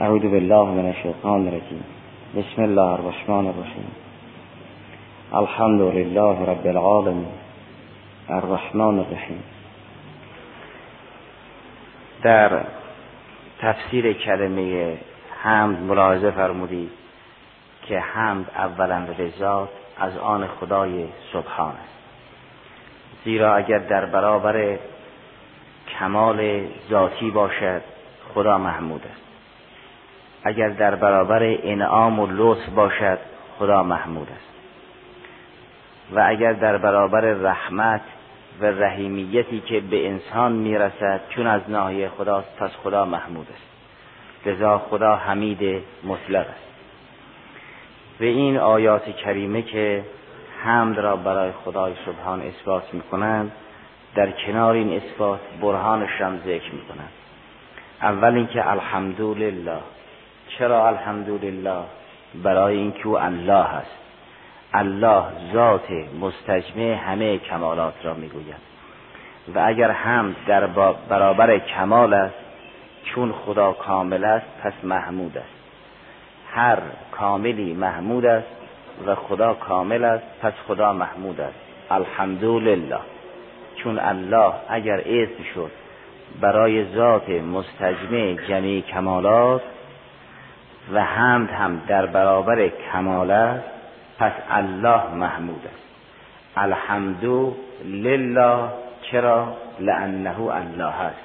اعوذ بالله من الشیطان الرجیم. بسم الله الرحمن الرحیم. الحمد لله رب العالمین. الرحمن الرحیم. در تفسیر کلمه حمد ملاحظه فرمودید که حمد اولا ذات از آن خدای سبحان است. زیرا اگر در برابر کمال ذاتی باشد خدا محمود است. اگر در برابر انعام و لطف باشد خدا محمود است. و اگر در برابر رحمت و رحیمیتی که به انسان می‌رسد چون از ناحیه خداست پس خدا محمود است. لذا خدا حمید مطلق است. و این آیات کریمه که حمد را برای خدای سبحان اثبات می کنند در کنار این اثبات برهانش هم ذکر می کنند اول اینکه الحمدلله. چرا الحمدلله؟ برای اینکه او الله است. الله ذات مستجمع همه کمالات را می‌گوید. و اگر حمد در برابر کمال است چون خدا کامل است پس محمود است. هر کاملی محمود است و خدا کامل است پس خدا محمود است. الحمدلله. چون الله اگر اسم شد برای ذات مستجمع جمعی کمالات و حمد هم در برابر کمال است پس الله محمود است. الحمد لله چرا؟ لانه الله است.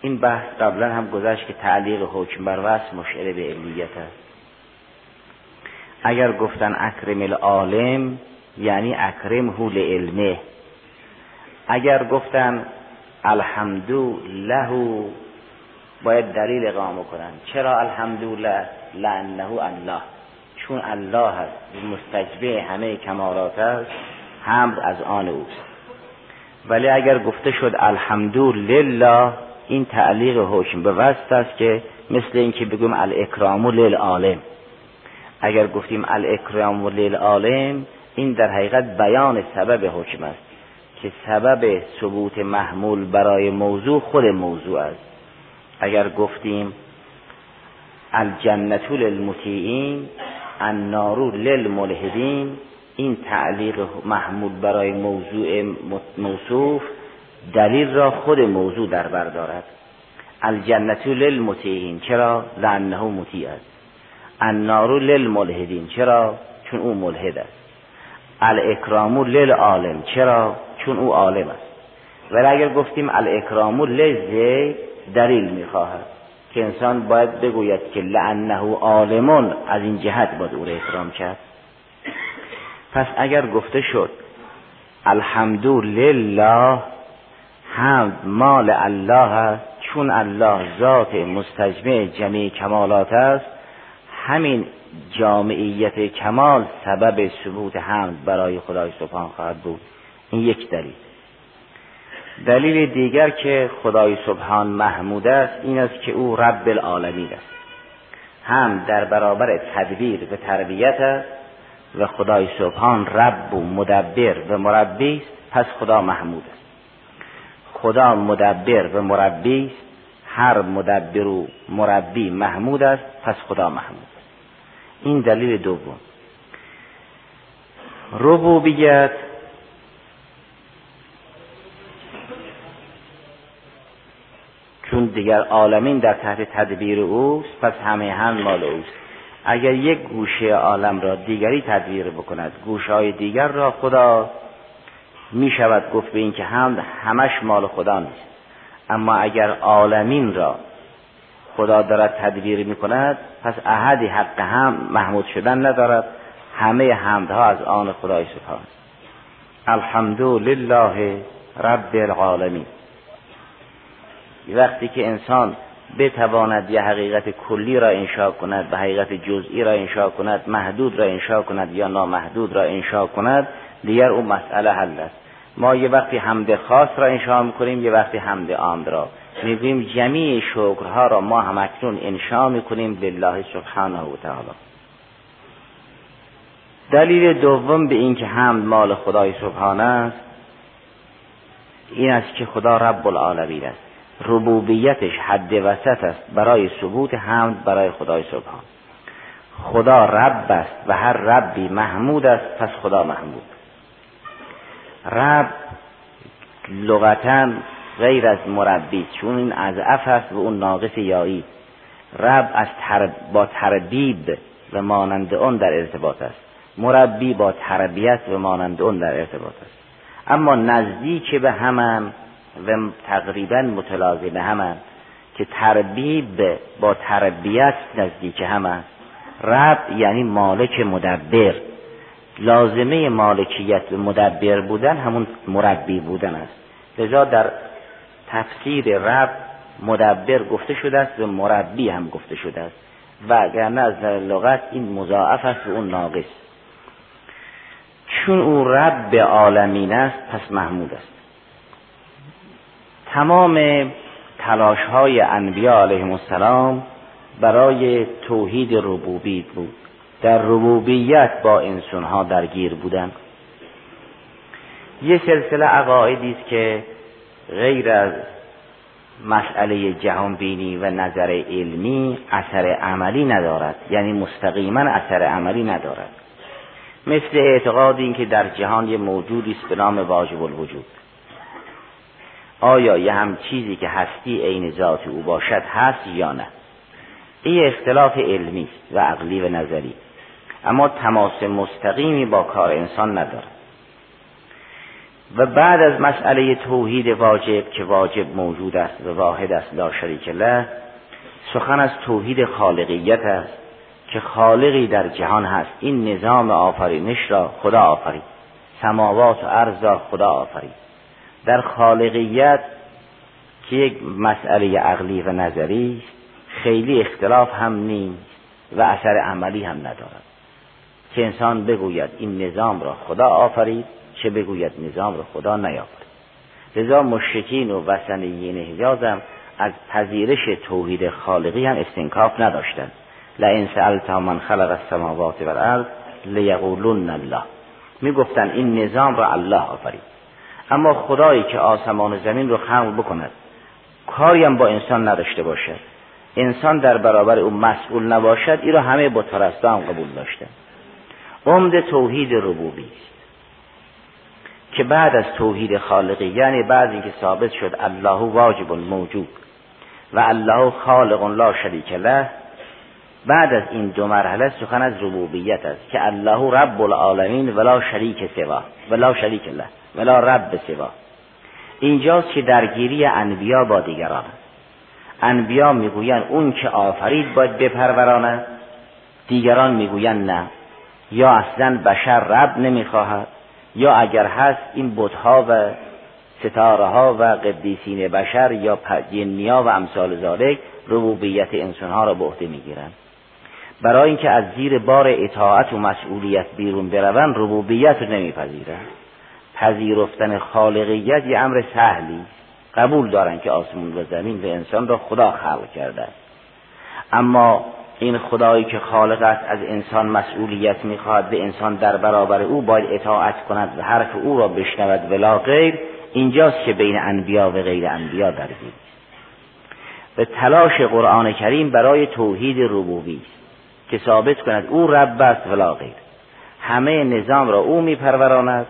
این بحث قبلا هم گذشت که تعلیق حکم بر وصف مشعر به علیت است. اگر گفتن اکرم العالم یعنی اکرم هو لعلمه. اگر گفتن الحمدو له باید دلیل اقامه کنن. چرا الحمدلله؟ لانه الله. چون الله هست مستجبه همه کمالات است حمد از آن اوست. ولی اگر گفته شد الحمدو لله این تعلیق حکم به وسط است که مثل اینکه بگویم الاکرام للعالم. اگر گفتیم الاکرام للعالم این در حقیقت بیان سبب حکم است که سبب ثبوت محمول برای موضوع خود موضوع است. اگر گفتیم الجنت للمطیعین النار للملحدین این تعلیق محمول برای موضوع موصوف دلیل را خود موضوع در بر دارد. الجنت للمطیعین چرا؟ لانه مطیع است. النار للملحدین. چرا؟ چون او ملحد است. الاکرام للعالم. چرا؟ چون او عالم است. ولی اگر گفتیم الاکرام للزید دلیل می‌خواهد. که انسان باید بگوید که لعنه عالمون از این جهت باید او را اکرام کرد. پس اگر گفته شد الحمدو لله حمد مال الله است چون الله ذات مستجمع جمعی کمالات است همین جامعیت کمال سبب ثبوت حمد برای خدای سبحان خواهد بود. این یک دلیل. دلیل دیگر که خدای سبحان محمود است این است که او رب العالمین است. هم در برابر تدبیر و تربیت است و خدای سبحان رب و مدبر و مربی است پس خدا محمود است. خدا مدبر و مربی است هر مدبر و مربی محمود است پس خدا محمود است. این دلیل دوم. ربوبیت چون دیگر عالمین در تحت تدبیر اوست پس همه هم مال اوست. اگر یک گوشه عالم را دیگری تدبیر بکند گوشه های دیگر را خدا می شود گفت به این که هم همش مال خدا نیست. اما اگر عالمین را خدا دارد تدبیر می کند پس احدی حق هم محمود شدن ندارد. همه حمدها از آن خدای سبحان. الحمد لله رب العالمین. وقتی که انسان بتواند یه حقیقت کلی را انشا کند و حقیقت جزئی را انشا کند محدود را انشا کند یا نامحدود را انشا کند دیگر اون مسئله حل است. ما یه وقتی حمد خاص را انشا می‌کنیم یه وقتی حمد عام را می‌گویم جمیع شکرها را ما هم اکنون انشا می‌کنیم لله سبحانه و تعالی. دلیل دوم به اینکه حمد مال خدای سبحانه است این است که خدا رب العالمین است. ربوبیتش حد وسط است برای ثبوت حمد برای خدای سبحان. خدا رب است و هر ربی محمود است پس خدا محمود. رب لغتا غیر از مربی چون این از اف است و اون ناقص یایی رب از تر... با تربیب و مانند اون در ارتباط است. مربی با تربیت و مانند اون در ارتباط است. اما نزدیک به همان و تقریبا متلازم همن که تربیب با تربیت نزدیک هم است رب یعنی مالک مدبر. لازمه مالکیت و مدبر بودن همون مربی بودن است. لذا در تفسیر رب مدبر گفته شده است و مربی هم گفته شده است. و اگر از لغت این مضاعف است و اون ناقص. چون او رب عالمین است پس محمود است. تمام تلاش های انبیاء علیهم السلام برای توحید ربوبیت بود. در ربوبیت با انسان ها درگیر بودن یه سلسله عقایدی است که غیر از مسئله جهان بینی و نظر علمی اثر عملی ندارد. یعنی مستقیما اثر عملی ندارد. مثل اعتقاد این که در جهان یه موجودی است به نام واجب الوجود. آیا یه هم چیزی که هستی عین ذات او باشد هست یا نه؟ این اختلاف علمی و عقلی و نظری. اما تماس مستقیمی با کار انسان نداره و بعد از مسئله توحید واجب که واجب موجود است و واحد است لا شریک له سخن از توحید خالقیت است که خالقی در جهان هست. این نظام آفرینش را خدا آفرید. سماوات و ارض را خدا آفرید. در خالقیت که یک مسئله عقلی و نظری خیلی اختلاف هم نیست و اثر عملی هم ندارد. که انسان بگوید این نظام را خدا آفرید چه بگوید نظام را خدا نیافرید. لذا مشرکین و وسنیین حجاز هم از پذیرش توحید خالقی هم استنکاف نداشتند. لئن سألت من خلق السماوات والارض لیقولن الله. می‌گفتن این نظام را الله آفرید. اما خدایی که آسمان و زمین رو خلق بکند کاری هم با انسان نداشته باشد. انسان در برابر او مسئول نباشد این را همه با هم قبول داشته. عمد توحید ربوبی است. که بعد از توحید خالقی یعنی بعد اینکه ثابت شد الله واجب موجود و الله خالق لا شریک له بعد از این دو مرحله سخن از ربوبیت است که الله رب العالمین ولا شریک سوا ولا شریک له. ولا رب سوا. اینجاست که درگیری انبیا با دیگران. انبیا می‌گویند اون که آفرید باید بپروراند دیگران می‌گویند نه. یا اصلا بشر رب نمی‌خواهد. یا اگر هست این بتها و ستاره ها و قدیسین بشر یا جنیا و امثال ذالک ربوبیت انسان ها را به عهده می‌گیرند. برای اینکه از زیر بار اطاعت و مسئولیت بیرون بروند ربوبیت رو نمیپذیرند. پذیرفتن خالقیت یه امر سهلی. قبول دارن که آسمون و زمین و انسان را خدا خلق کرده. اما این خدایی که خالق است از انسان مسئولیت می‌خواهد به انسان در برابر او باید اطاعت کند و حرف او را بشنود ولا غیر اینجاست که بین انبیا و غیر انبیا درگیر. به تلاش قرآن کریم برای توحید ربوبی که ثابت کند او رب است ولا غیر. همه نظام را او میپروراند.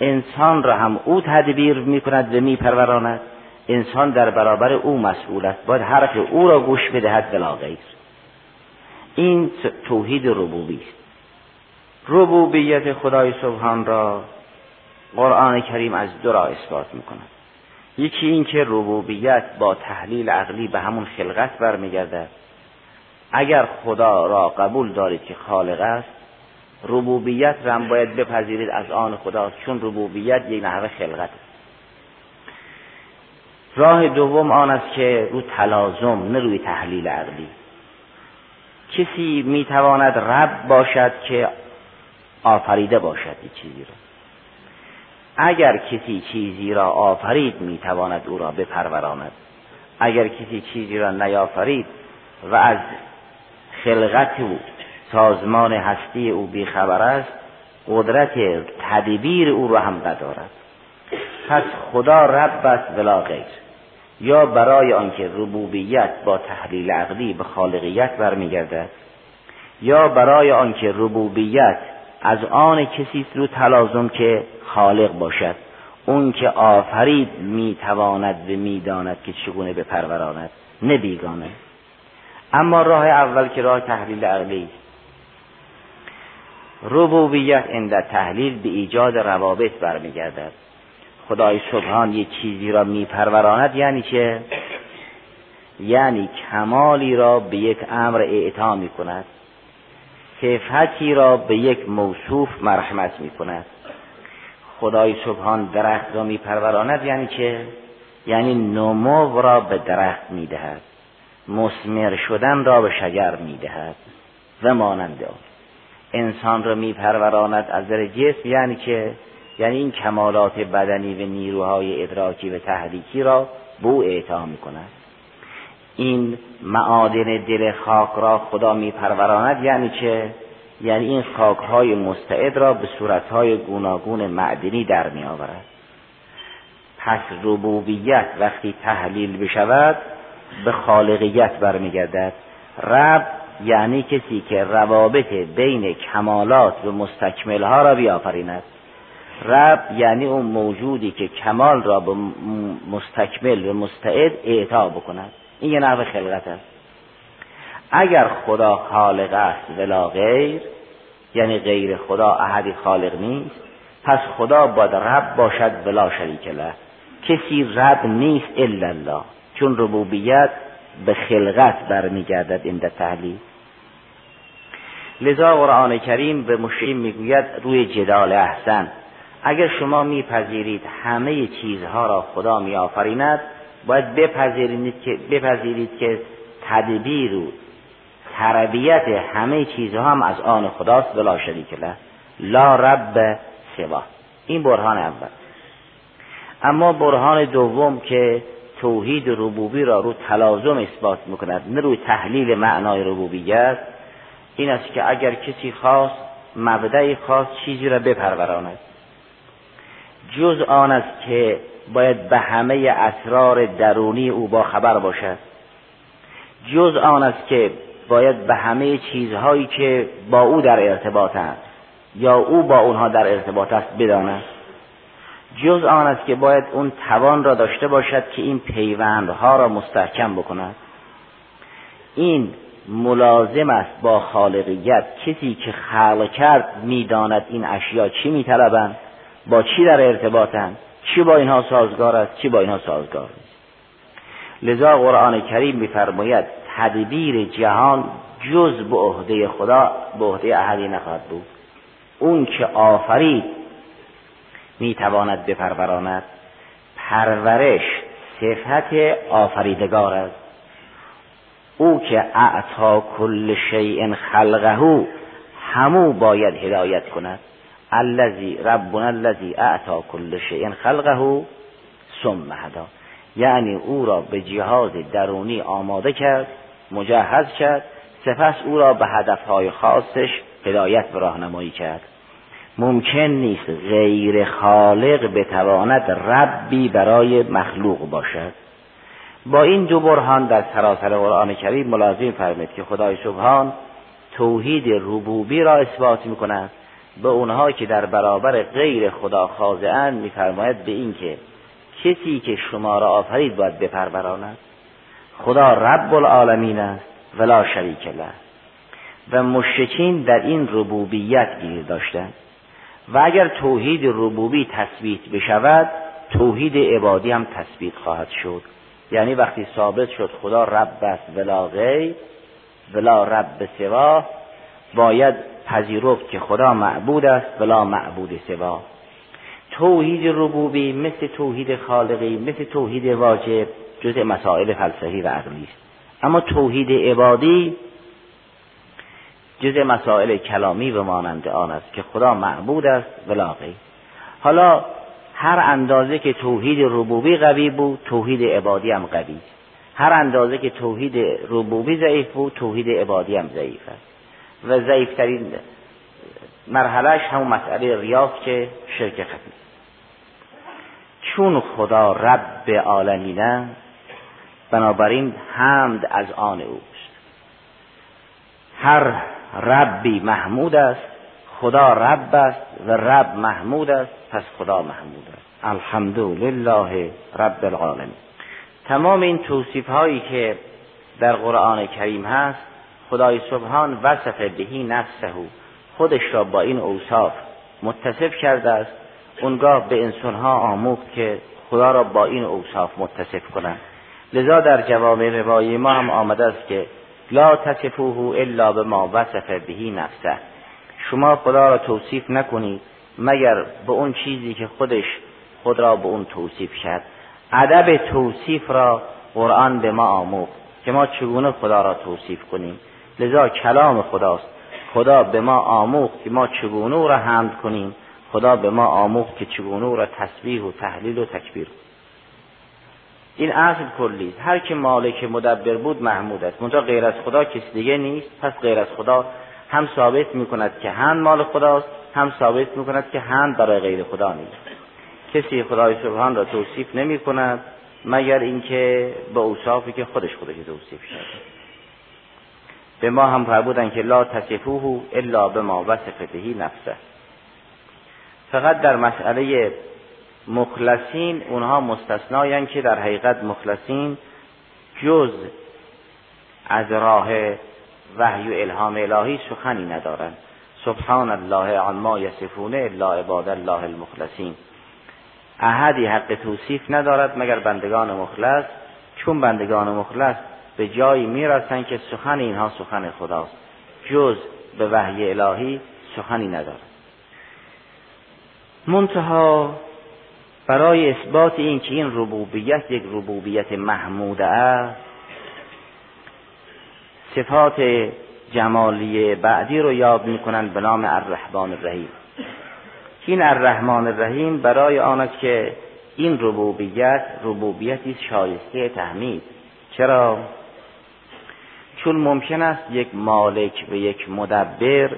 انسان را هم او تدبیر می‌کند و میپروراند. انسان در برابر او مسئول است. باید حرف او را گوش بدهد ولا غیر این توحید ربوبی است. ربوبیت خدای سبحان را قرآن کریم از دو راه اثبات می‌کند. یکی این که ربوبیت با تحلیل عقلی به همون خلقت برمیگردد اگر خدا را قبول دارید که خالق است ربوبیت را هم باید بپذیرید از آن خدا چون ربوبیت یک نحوه خلقت است راه دوم آن است که رو تلازم نه روی تحلیل عقلی. کسی می‌تواند رب باشد که آفریده باشد این چیزی را. اگر کسی چیزی را آفرید می‌تواند او را بپروراند. اگر کسی چیزی را نیافرید و از خلقت او سازمان هستی او بیخبر است قدرت تدبیر او را هم ندارد. پس خدا رب است ولا غیر. یا برای آنکه ربوبیت با تحلیل عقلی به خالقیت برمیگردد یا برای آنکه ربوبیت از آن کسی رو تلازم که خالق باشد اون که آفرید می‌تواند و می‌داند که چگونه بپروراند نه بیگانه اما راه اول که راه تحلیل عقلی است ربوبیت عند تحلیل به ایجاد روابط برمیگردد. خدای سبحان یک چیزی را میپروراند یعنی چه؟ یعنی کمالی را به یک امر اعطا می کند صفتی را به یک موصوف مرحمت می کند خدای سبحان درخت را میپروراند یعنی چه؟ یعنی نمو را به درخت می‌دهد. مسمر شدن را به شجر می‌دهد. و مانند آن. انسان را میپروراند از در جسم یعنی که یعنی این کمالات بدنی و نیروهای ادراکی و تحریکی را به او اعطا می‌کند. این معادن دل خاک را خدا میپروراند یعنی چه؟ یعنی این خاکهای مستعد را به صورتهای گوناگون معدنی در می آورد پس ربوبیت وقتی تحلیل بشود به خالقیت برمیگردد. رب یعنی کسی که روابط بین کمالات و مستکملها را بیافریند. رب یعنی اون موجودی که کمال را به مستکمل و مستعد اعطا بکند. این یه نحو خلقت است. اگر خدا خالق است ولا غیر یعنی غیر خدا احدی خالق نیست پس خدا باید رب باشد ولا شریک له. کسی رب نیست الا الله چون ربوبیت به خلقت برمیگردد این تحلیل. لذا قرآن کریم به مشریم می‌گوید روی جدال احسن. اگر شما میپذیرید همه چیزها را خدا میآفریند باید بپذیرید که بپذیرید که تدبیر و تربیت همه چیزها هم از آن خداست بلا شریک له لا رب سوا. این برهان اول. اما برهان دوم که توحید ربوبی را رو تلازم اثبات می‌کند نه روی تحلیل معنای ربوبیت. این است که اگر کسی خواست مبدعی خواست چیزی را بپروراند. جز آن است که باید به همه اسرار درونی او با خبر باشد. جز آن است که باید به همه چیزهایی که با او در ارتباط است یا او با اونها در ارتباط است بداند. جز آن است که باید اون توان را داشته باشد که این پیوندها را مستحکم بکند. این ملازم است با خالقیت. کسی که خلق کرد می‌داند این اشیا چی میطلبند با چی در ارتباطند چی با اینها سازگار است چی با اینها سازگار نیست. لذا قرآن کریم میفرماید تدبیر جهان جز به عهده خدا به عهده احدی نخواهد بود. اون که آفرید می‌تواند بپروراند. پرورش صفت آفریدگار است. او که اعتا کل شیء خلقه همو باید هدایت کند. الذی ربنا الذی اعتا کل شیء خلقه ثم هدا. یعنی او را به جهاز درونی آماده کرد مجهز کرد سپس او را به هدفهای خاصش هدایت و راهنمایی کرد. ممکن نیست غیر خالق بتواند ربی برای مخلوق باشد. با این دو برهان در سراسر قرآن کریم ملازم فرمید که خدای سبحان توحید ربوبی را اثبات می کند به اونها که در برابر غیر خدا خاضعند میفرماید به این که کسی که شما را آفرید باید بپروراند. خدا رب العالمین است ولا شریک له. و مشرکین در این ربوبیت گیر داشتند. و اگر توحید ربوبی تثبیت بشود توحید عبادی هم تثبیت خواهد شد. یعنی وقتی ثابت شد خدا رب است ولا غیر ولا رب سوا باید پذیرفت که خدا معبود است ولا معبود سوا. توحید ربوبی مثل توحید خالقی مثل توحید واجب جزء مسائل فلسفی و عقلی است. اما توحید عبادی جزء مسائل کلامی و مانند آن است که خدا معبود است ولا غیر. حالا هر اندازه که توحید ربوبی قوی بود توحید عبادی هم قوی. هر اندازه که توحید ربوبی ضعیف بود توحید عبادی هم ضعیف است. و ضعیفترین مرحلهش همون مسئله ریاض که شرک خفی چون خدا رب عالمینه بنابراین حمد از آن اوست. هر ربی محمود است خدا رب است و رب محمود است پس خدا محمود است. الحمد لله رب العالمین. تمام این توصیف هایی که در قرآن کریم هست خدای سبحان وصف بهی نفسه خودش را با این اوصاف متصف کرده است. اونگاه به انسانها آموخت که خدا را با این اوصاف متصف کنند. لذا در جواب روایی ما هم آمده است که لا تصفوه الا به ما وصف بهی نفسه. شما خدا را توصیف نکنید مگر به اون چیزی که خودش خود را به اون توصیف کرد. ادب توصیف را قرآن به ما آموخت که ما چگونه خدا را توصیف کنیم. لذا کلام خداست. خدا به ما آموخت که ما چگونه او را حمد کنیم. خدا به ما آموخت که چگونه او را تسبیح و تحلیل و تکبیر این اصل کلی هر که مالک مدبر بود محمود است. منتها غیر از خدا کسی دیگه نیست. پس غیر از خدا هم ثابت می کند که هم مال خداست هم ثابت می کند که هم برای غیر خدا نیست. کسی خدای سبحان را توصیف نمی کند مگر اینکه به اوصافی که خودش خودش توصیف کرده به ما هم فرمودن که لا تصفوه الا به ما وصف بهی نفسه. فقط در مسئله مخلصین اونها مستثناین که در حقیقت مخلصین جز از راه وحی و الهام الهی سخنی ندارند. سبحان الله عما یصفون الا عباد الله المخلصین. احدی حق توصیف ندارد مگر بندگان مخلص چون بندگان مخلص به جایی می‌رسند که سخن اینها سخن خداست. جز به وحی الهی سخنی ندارد. منتها برای اثبات این که این ربوبیت یک ربوبیت محموده است صفات جمالی بعدی رو یاد می‌کنند به نام الرحمن الرحیم. این الرحمن الرحیم برای آن است که این ربوبیت ربوبیتی شایسته تحمید. چرا؟ چون ممکن است یک مالک و یک مدبر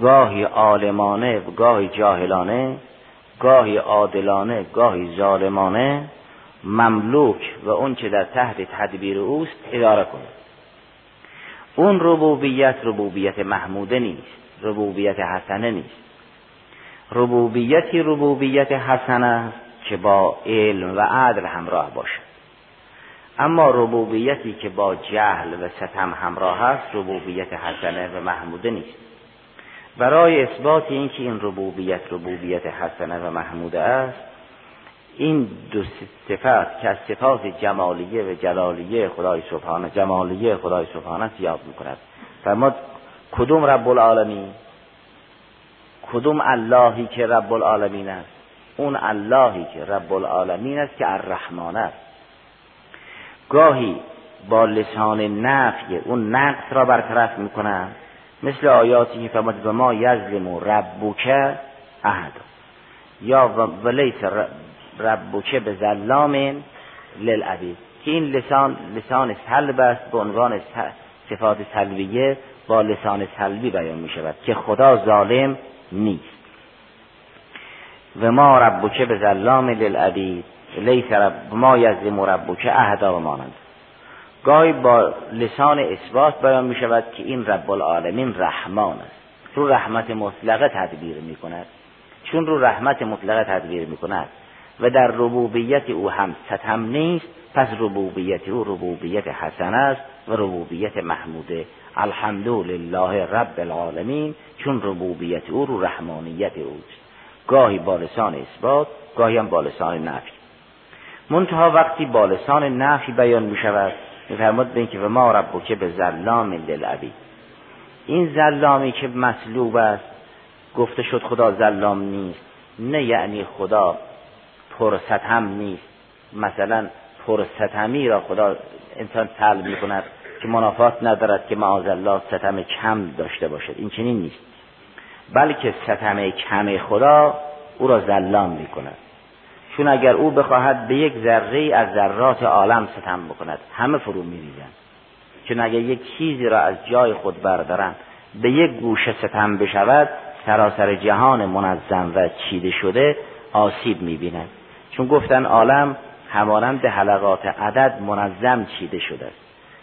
گاهی عالمانه و گاهی جاهلانه گاهی عادلانه گاهی ظالمانه مملوک و اون چه در تحت تدبیر اوست اداره کنه. اون ربوبیت ربوبیت محموده نیست. ربوبیت حسنه نیست. ربوبیتی ربوبیت حسنه که با علم و عدل همراه باشد. اما ربوبیتی که با جهل و ستم همراه است ربوبیت حسنه و محموده نیست. برای اثبات اینکه این ربوبیت ربوبیت حسنه و محموده است این دو صفت که از صفات جمالیه و جلالیه خدای سبحانه جمالیه خدای سبحانه یاد می‌کند. فرماد کدوم رب العالمین؟ کدوم اللهی که رب العالمین است؟ اون اللهی که رب العالمین است که الرحمن است. گاهی با لسان نفی اون نقص را برطرف می‌کنند مثل آیاتی که فرمود و ما یظلم و ربوکه احد. یا ولیس ربوکه به ظلام للعبید که این لسان لسان سلب است به عنوان صفات سلبیه با لسان سلبی بیان می شود که خدا ظالم نیست. و ما ربوکه به ظلام للعبید لیس رب ما یظلم ربوکه اهدا مانند. گاهی با لسان اثبات بیان می شود که این رب العالمین رحمان است. رو رحمت مطلقه تدبیر می کند. چون رو رحمت مطلقه تدبیر می کند و در ربوبیت او هم ستم نیست پس ربوبیت او ربوبیت حسن است و ربوبیت محموده الحمد لله رب العالمین چون ربوبیت او رو رحمانیت اوست. گاهی با لسان اثبات گاهی هم با لسان نفی. منتها وقتی با لسان نفی بیان می شود میفرماد به اینکه و ما رب که به ظلام للعبید این ظلامی که مطلوب است گفته شد خدا ظلام نیست. نه یعنی خدا پرستم نیست. مثلا پرستمی را خدا انسان طلب می کند که منافات ندارد که معاذ الله ستم کم داشته باشد. این چنین نیست. بلکه ستم کم خدا او را ظلام می کند چون اگر او بخواهد به یک ذره از ذرات عالم ستم بکند همه فرو میریزند. چون اگر یک چیزی را از جای خود بردارند به یک گوشه ستم بشود سراسر جهان منظم و چیده شده آسیب می‌بیند. چون گفتن عالم همانند حلقات عدد منظم چیده شده. است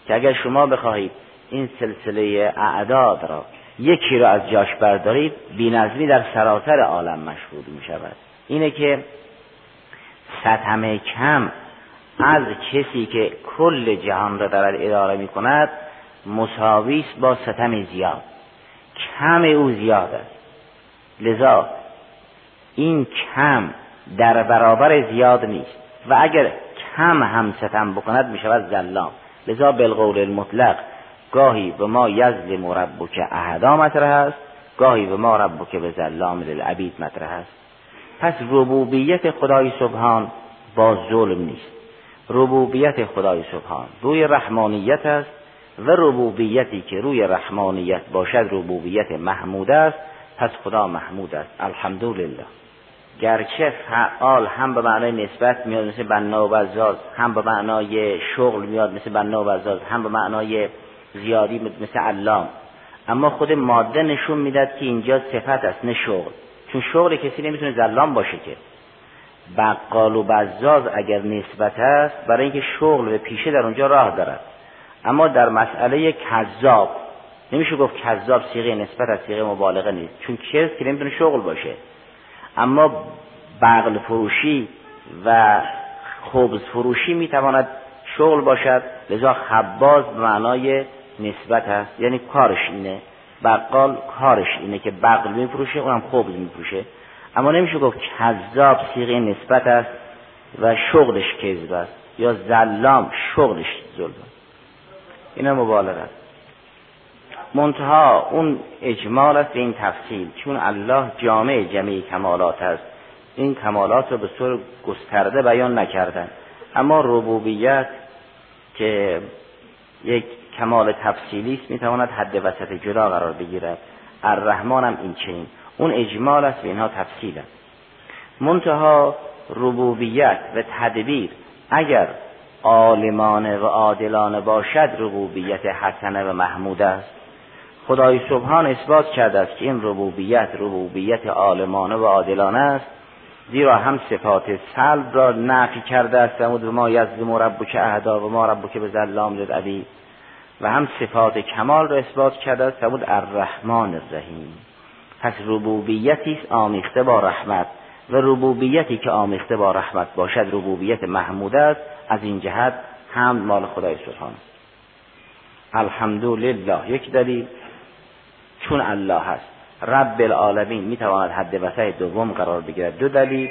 که اگر شما بخواهید این سلسله اعداد را یکی را از جاش بردارید بینظمی در سراسر عالم مشهود می شود. اینه که ستم کم از کسی که کل جهان را دارد اداره می کند مساوی با ستم زیاد. کم او زیاد است. لذا این کم در برابر زیاد نیست. و اگر کم هم ستم بکند می شود زلام. لذا بالقول المطلق گاهی به ما یظلم ربک احدا مطرح است گاهی به ما ربک به زلام للعبید مطرح است. پس ربوبیت خدای سبحان با ظلم نیست. ربوبیت خدای سبحان روی رحمانیت است و ربوبیتی که روی رحمانیت باشد ربوبیت محمود است. پس خدا محمود است. الحمدلله. گرچه فعال هم به معنای نسبت میاد مثل بنا و بزاز هم به معنای شغل میاد مثل بنا و بزاز هم به معنای زیادی مثل علام. اما خود ماده نشون می‌داد که اینجا صفت است نه شغل. چون شغل کسی نمی‌تونه زلام باشه که. بقال و بزاز اگر نسبت است برای اینکه شغل به پیشه در اونجا راه دارد. اما در مسئله کذاب نمیشه گفت کذاب سیغه نسبت از سیغه مبالغه نیست. چون کس که نمی‌تونه شغل باشه. اما بغل فروشی و خبز فروشی می‌تواند شغل باشد. لذا خباز به معنای نسبت است. یعنی کارش اینه. بقال کارش اینه که بغل میفروشه اونم خبز میفروشه. اما نمیشه گفت کذاب سیغه نسبت است و شغلش کذب است یا زلام شغلش ظلم. اینا مبالغه است. منتها اون اجمال است این تفصیل. چون الله جامع جمعی کمالات است. این کمالات رو به طور گسترده بیان نکردن. اما ربوبیت که یک کمال تفصیلی است می‌تواند حد وسط جدا قرار بگیرد. الرحمن هم این چین اون اجمال است و اینها تفصیل است. منتها ربوبیت و تدبیر اگر عالمانه و عادلانه باشد ربوبیت حسنه و محمود است. خدای سبحان اثبات کرده است که این ربوبیت ربوبیت عالمانه و عادلانه است. زیرا هم صفات سلب را نفی کرده است. و ما یظلم ربک اهدا و ما ربک به ظلام للعبید و هم صفات کمال را اثبات کرده است. فرمود الرحمن الرحیم. پس ربوبیتی است آمیخته با رحمت. و ربوبیتی که آمیخته با رحمت باشد ربوبیت محمود است. از این جهت هم مال خدای سبحان است. الحمدلله. یک دلیل. چون الله هست. رب العالمین می‌تواند حد وسط دوم قرار بگیرد. دو دلیل.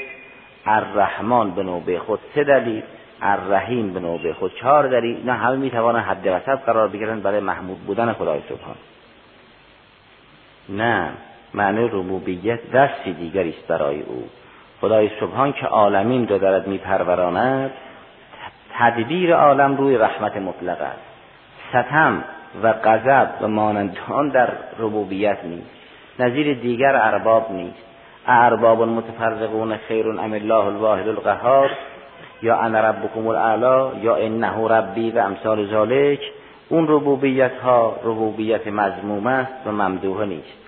الرحمن به نوبه خود سه دلیل. الرحیم به نوبه خود چهار دلیل. اینا همه می‌توانند حد وسط قرار بگیرند برای محمود بودن خدای سبحان. نه. معنی ربوبیت دستی دیگری است برای او. خدای سبحان که عالمین رو دارد میپروراند تدبیر عالم روی رحمت مطلق است. ستم. و غضب و مانند آن در ربوبیت نیست. نظیر دیگر ارباب نیست. ارباب متفرقون خیر ام الله الواحد القهار؟ یا انا ربکم الاعلا؟ یا انه ربی و امثال ذالک؟ اون ربوبیت ها ربوبیت مضموم است و ممدوح نیست.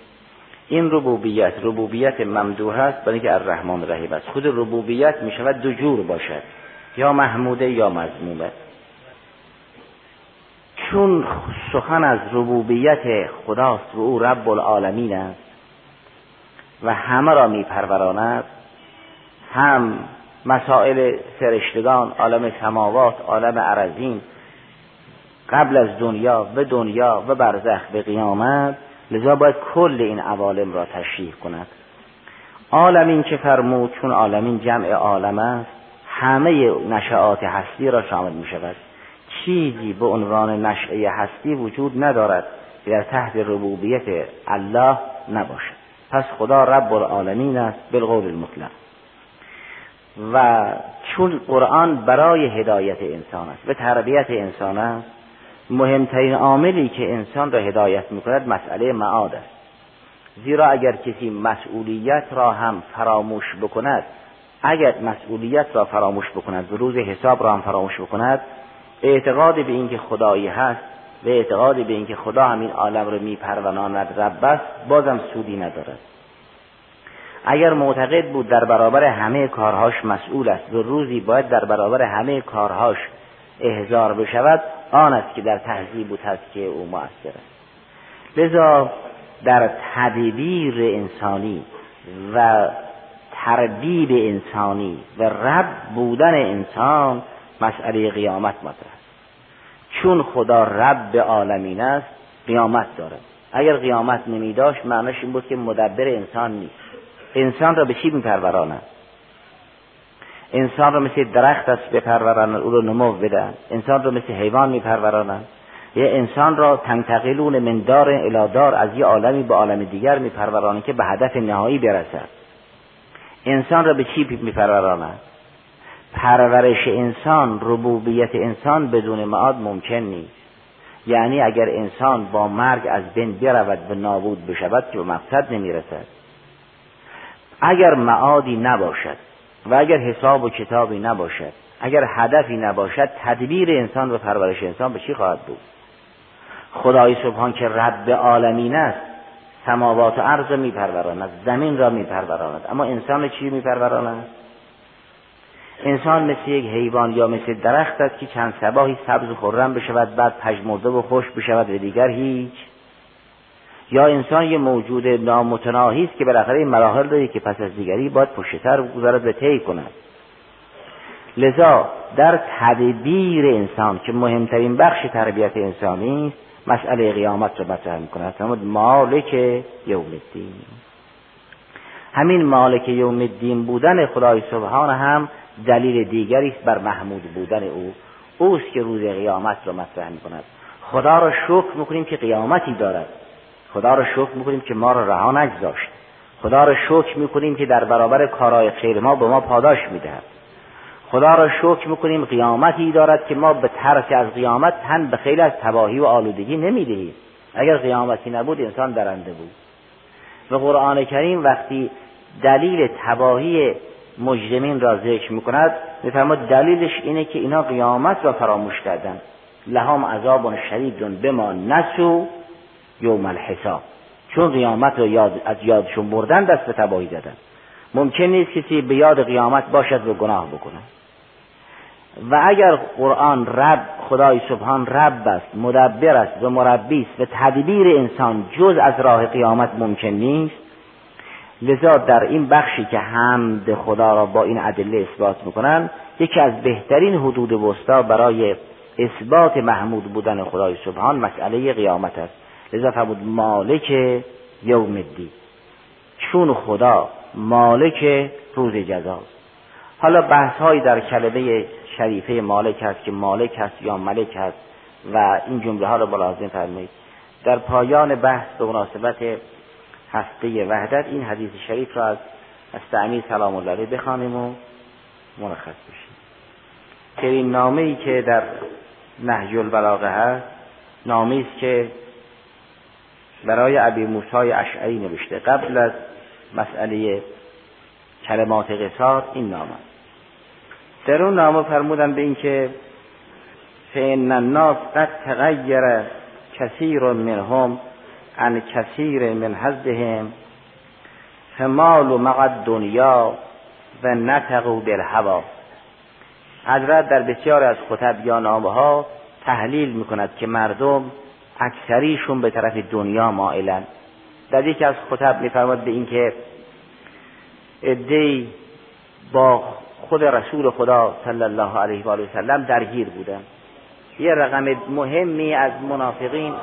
این ربوبیت ربوبیت ممدوح است برای اینکه الرحمن رحیم است. خود ربوبیت می شود دو جور باشد. یا محموده یا مضمومه چون سخن از ربوبیت خداست و او رب العالمین است و همه را میپروراند هم مسائل فرشتگان عالم سماوات عالم عرزین قبل از دنیا و دنیا و برزخ به قیامت لذا باید کل این عوالم را تشریح کند. عالمین که فرمود چون عالمین جمع عالم است همه نشعات هستی را شامل می شود چیزی به عنوان نشعه هستی وجود ندارد. که در تحت ربوبیت الله نباشد. پس خدا رب العالمین است بالقول المطلق. و چون قرآن برای هدایت انسان است و تربیت انسان است مهمترین عاملی که انسان را هدایت می‌کند مسئله معاد است. زیرا اگر کسی مسئولیت را هم فراموش بکند اگر مسئولیت را فراموش بکند و روز حساب را هم فراموش بکند اعتقاد به اینکه خدایی هست و اعتقاد به اینکه خدا همین عالم رو میپروراند رب است بازم سودی ندارد. اگر معتقد بود در برابر همه کارهاش مسئول است و روزی باید در برابر همه کارهاش احضار بشود آن است که در تهذیب و تزکیه او مؤثر است. لذا در تدبیر انسانی و تربیب انسانی و رب بودن انسان مسئله قیامت مطرح. چون خدا رب عالمین است قیامت دارد اگر قیامت نمی داشت معنیش این بود که مدبر انسان نیست. انسان را به چی میپروراند انسان را مثل درخت است بپرورانند او را نمو بدن. انسان را مثل حیوان میپرورانند یه انسان را تنتقلون من دار الادار از یه عالمی به عالم دیگر میپرورانند که به هدف نهایی برسد. انسان را به چی میپرورانند پرورش انسان ربوبیت انسان بدون معاد ممکن نیست. یعنی اگر انسان با مرگ از بین برود و نابود بشود که به مقصد نمی‌رسد. اگر معادی نباشد و اگر حساب و کتابی نباشد اگر هدفی نباشد تدبیر انسان و پرورش انسان به چی خواهد بود؟ خدای سبحان که رب عالمین است سماوات و ارض را میپروراند زمین را میپروراند اما انسان چی میپروراند؟ انسان مثل یک حیوان یا مثل درخت است که چند صباحی سبز و خرم بشود بعد پژمرده و خشک بشود و دیگر هیچ. یا انسان یه موجود نامتناهی است که بالاخره مراحلی دارد یکی پس از دیگری باید پشت سر بگذارد و طی کند. لذا در تدبیر انسان که مهمترین بخش تربیت انسانی است مسئله قیامت رو مطرح می‌کنه. فرمود مالک یوم الدین. همین مالک یوم الدین بودن خدای سبحان هم دلیل دیگری است بر محمود بودن او. اوست که روز قیامت رو مطرح می‌کند. خدا را شکر می‌کنیم که قیامتی دارد. خدا را شکر می‌کنیم که ما را رها نگذاشت. خدا را شکر می‌کنیم که در برابر کارهای خیر ما به ما پاداش می‌دهد. خدا را شکر می‌کنیم قیامتی دارد که ما به ترس از قیامت تن به خیلی از تباهی و آلودگی نمی‌دهیم. اگر قیامتی نبود انسان درنده بود. و قرآن کریم وقتی دلیل تباهی مجرمین را ذکر می‌کند میفرماد دلیلش اینه که اینا قیامت را فراموش کردن. لهم عذاب شدید بما نسو یوم الحساب. چون قیامت را یاد از یادشون بردن دست به تباهی زدن. ممکن نیست کسی به یاد قیامت باشد و گناه بکنه. و اگر قرآن رب خدای سبحان رب است مدبر است و مربی است و تدبیر انسان جز از راه قیامت ممکن نیست لذا در این بخشی که حمد خدا را با این ادله اثبات می‌کنن یکی از بهترین حدود وسطا برای اثبات محمود بودن خدای سبحان مسئله قیامت است. لذا فرمود مالک یوم الدین. چون خدا مالک روز جزاست. حالا بحث هایی در کلمه شریفه مالک هست که مالک هست یا ملک هست و این جمله ها رو ملاحظه فرمایید. در پایان بحث به مناسبت هفته وحدت این حدیث شریف را از تعمیر سلام الله علیه بخوانیم و مرخص بشیم. این نامه ای که در نهج البلاغه هست نامه است که برای ابی موسی اشعری نوشته. قبل از مسئله کلمات قصار این نامه در اون نامه فرمودن به اینکه فان الناس قد تغیر کثیر منهم عن کثیر من حزبهم فمال و مقد دنیا و نتقو بالهوا حضرت در بسیار از خطب یا نامه ها تحلیل می‌کند که مردم اکثریشون به طرف دنیا مائلن. در یکی از خطب میفرماد به اینکه ادهی با خود رسول خدا صلی الله علیه و آله وسلم درگیر بودن. یه رقم مهمی از منافقین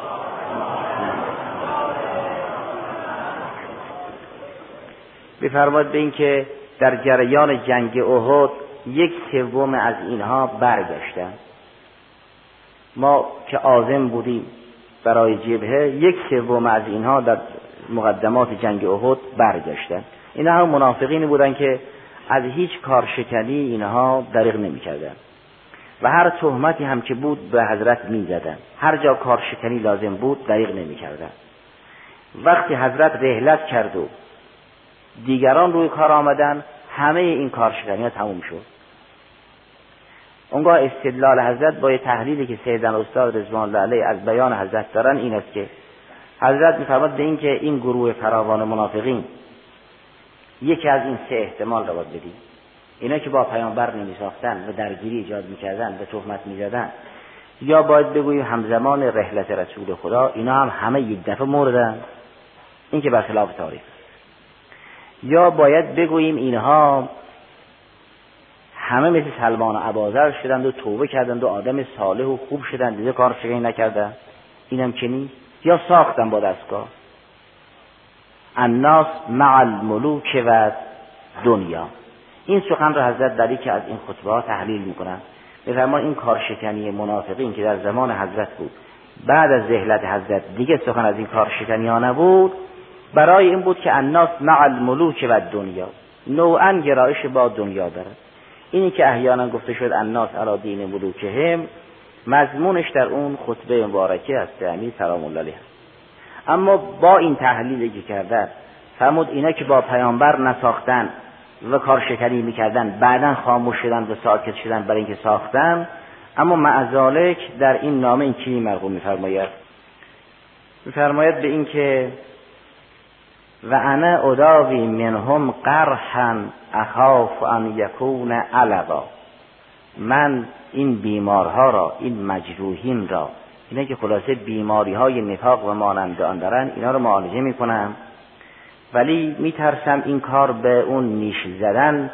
بفرماد به اینکه در جریان جنگ احد یک سوم از اینها برگشتن. ما که آزم بودیم برای جبهه یک سوم از اینها در مقدمات جنگ احد برگشتن. اینها هم منافقینی بودن که از هیچ کارشکنی اینها دریغ نمی‌کردن. و هر تهمتی هم که بود به حضرت می‌زدن. هر جا کارشکنی لازم بود دریغ نمی‌کردن. وقتی حضرت رهلت کرد و دیگران روی کار آمدن همه این کارشکنی ها تموم شد. اونگاه استدلال حضرت با تحلیلی که سیدن استاد رضوان الله علیه از بیان حضرت دارن این است که حضرت میفرماد به اینکه این گروه فراوان منافقین یکی از این سه احتمال را باید بدیم اینا که با پیامبر نمی ساختن و درگیری ایجاد می‌کردن به تهمت می‌زدن یا باید بگوییم همزمان رحلت رسول خدا اینا هم همه یک دفعه مردن. این که برخلاف تاریخ. یا باید بگوییم اینها همه مثل سلمان و عبازر شدند و توبه کردند و آدم صالح و خوب شدند. دیگه کار شگهی نکردن اینم که نیست. یا ساختن با دستگاه. الناس مع الملوک و دنیا. این سخن را حضرت در که از این خطبه ها تحلیل می‌کنن. بفرما این کارشکنی منافقین که در زمان حضرت بود. بعد از ذهلت حضرت دیگه سخن از این کارشکنی ها نبود برای این بود که الناس مع الملوک و دنیا نوعا گرایش با دنیا دارد. اینی که احیانا گفته شد الناس علا دین ملوکهم مضمونش در اون خطبه مبارکه از امیر سلام الله علیه. اما با این تحلیلی که کردن فرمود اینا که با پیامبر نساختن و کارشکنی می‌کردن بعدا خاموش شدن و ساکت شدن برای اینکه ساختن اما معذالک در این نامه این چی مرغوم میفرماید. میفرماید به اینکه و انا اداوی منهم قرحا اخاف ان یکون علقا من این بیمارها را این مجروحین را اینا که خلاصه بیماری های نفاق و مانند آن دارن اینا رو معالجه می‌کنم. ولی میترسم این کار به اون نیش زدن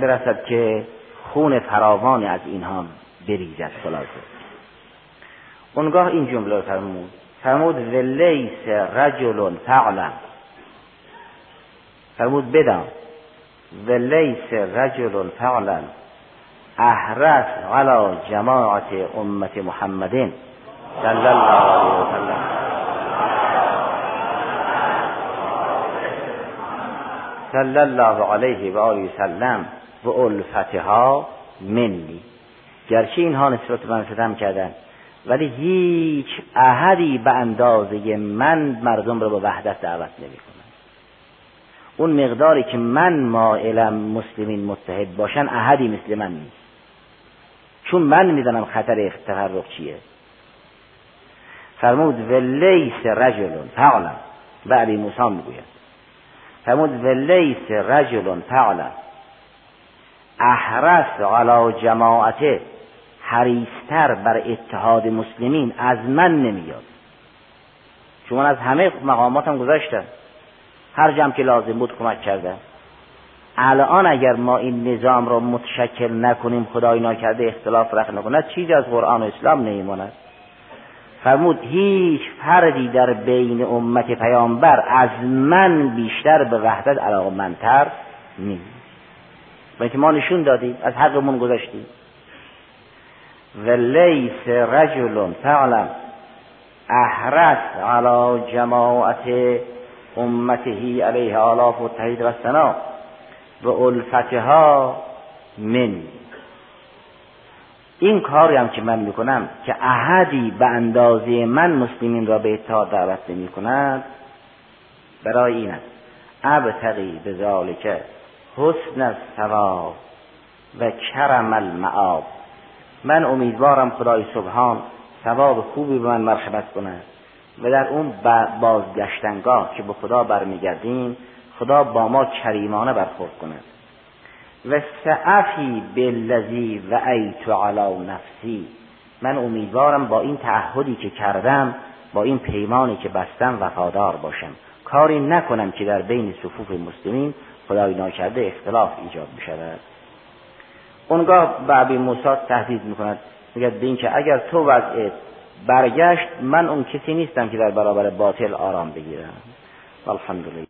برسد, که خون فراوانی از اینها بریزد خلاصه. اونگاه این جمله فرمود. فرمود ولیس رجل فعلا. فرمود بدان ولیس رجل فعلا. احرس على جماعت امت محمد صلی الله علیه وسلم. صلی الله علیه و آله وسلم و الفتها منی. گرچه اینها نسبت من ستم کردن. ولی هیچ احدی به اندازه من مردم رو به وحدت دعوت نمی اون مقداری که من مائلم مسلمین متحد باشن احدی مثل من نیست. چون من می‌دانم خطر تفرق چیه. فرمود ولیس رجل فعلا به علی موسی می‌گوید فرمود ولیس رجل فعلا احرس علی جماعته. حریستر بر اتحاد مسلمین از من نمیاد. چون از همه مقاماتم گذاشتم هر جمع که لازم بود کمک کرده الان اگر ما این نظام را متشکل نکنیم خدای ناکرده اختلاف رخ نکند چیزی از قرآن و اسلام نمیماند. فرمود هیچ فردی در بین امت پیامبر از من بیشتر به وحدت علاقمندتر نیست. و که ما نشون دادیم از حقمون گذاشتیم. و لیس رجل فعلا احرس على جماعت امته علیه آلاف و تحید و سنا و الفتها من. این کاری هم که من می‌کنم که احدی به اندازه من مسلمین را به اتحاد دعوت نمی کند برای این است. ابتقی به ذالک حسن الثواب و کرم المعاب من امیدوارم خدای سبحان ثواب خوبی به من مرحمت کند و در اون بازگشتنگاه که به خدا برمیگردیم خدا با ما کریمانه برخورد کند و سعفی بالذی و ایتو علی نفسی. من امیدوارم با این تعهدی که کردم با این پیمانی که بستم وفادار باشم. کاری نکنم که در بین صفوف مسلمین خدای ناکرده اختلاف ایجاد بشود. اونگاه به ابی موسی تهدید می‌کند. میگه به اینکه اگر تو وضعیت برگشت من اون کسی نیستم که در برابر باطل آرام بگیرم. الحمدلله.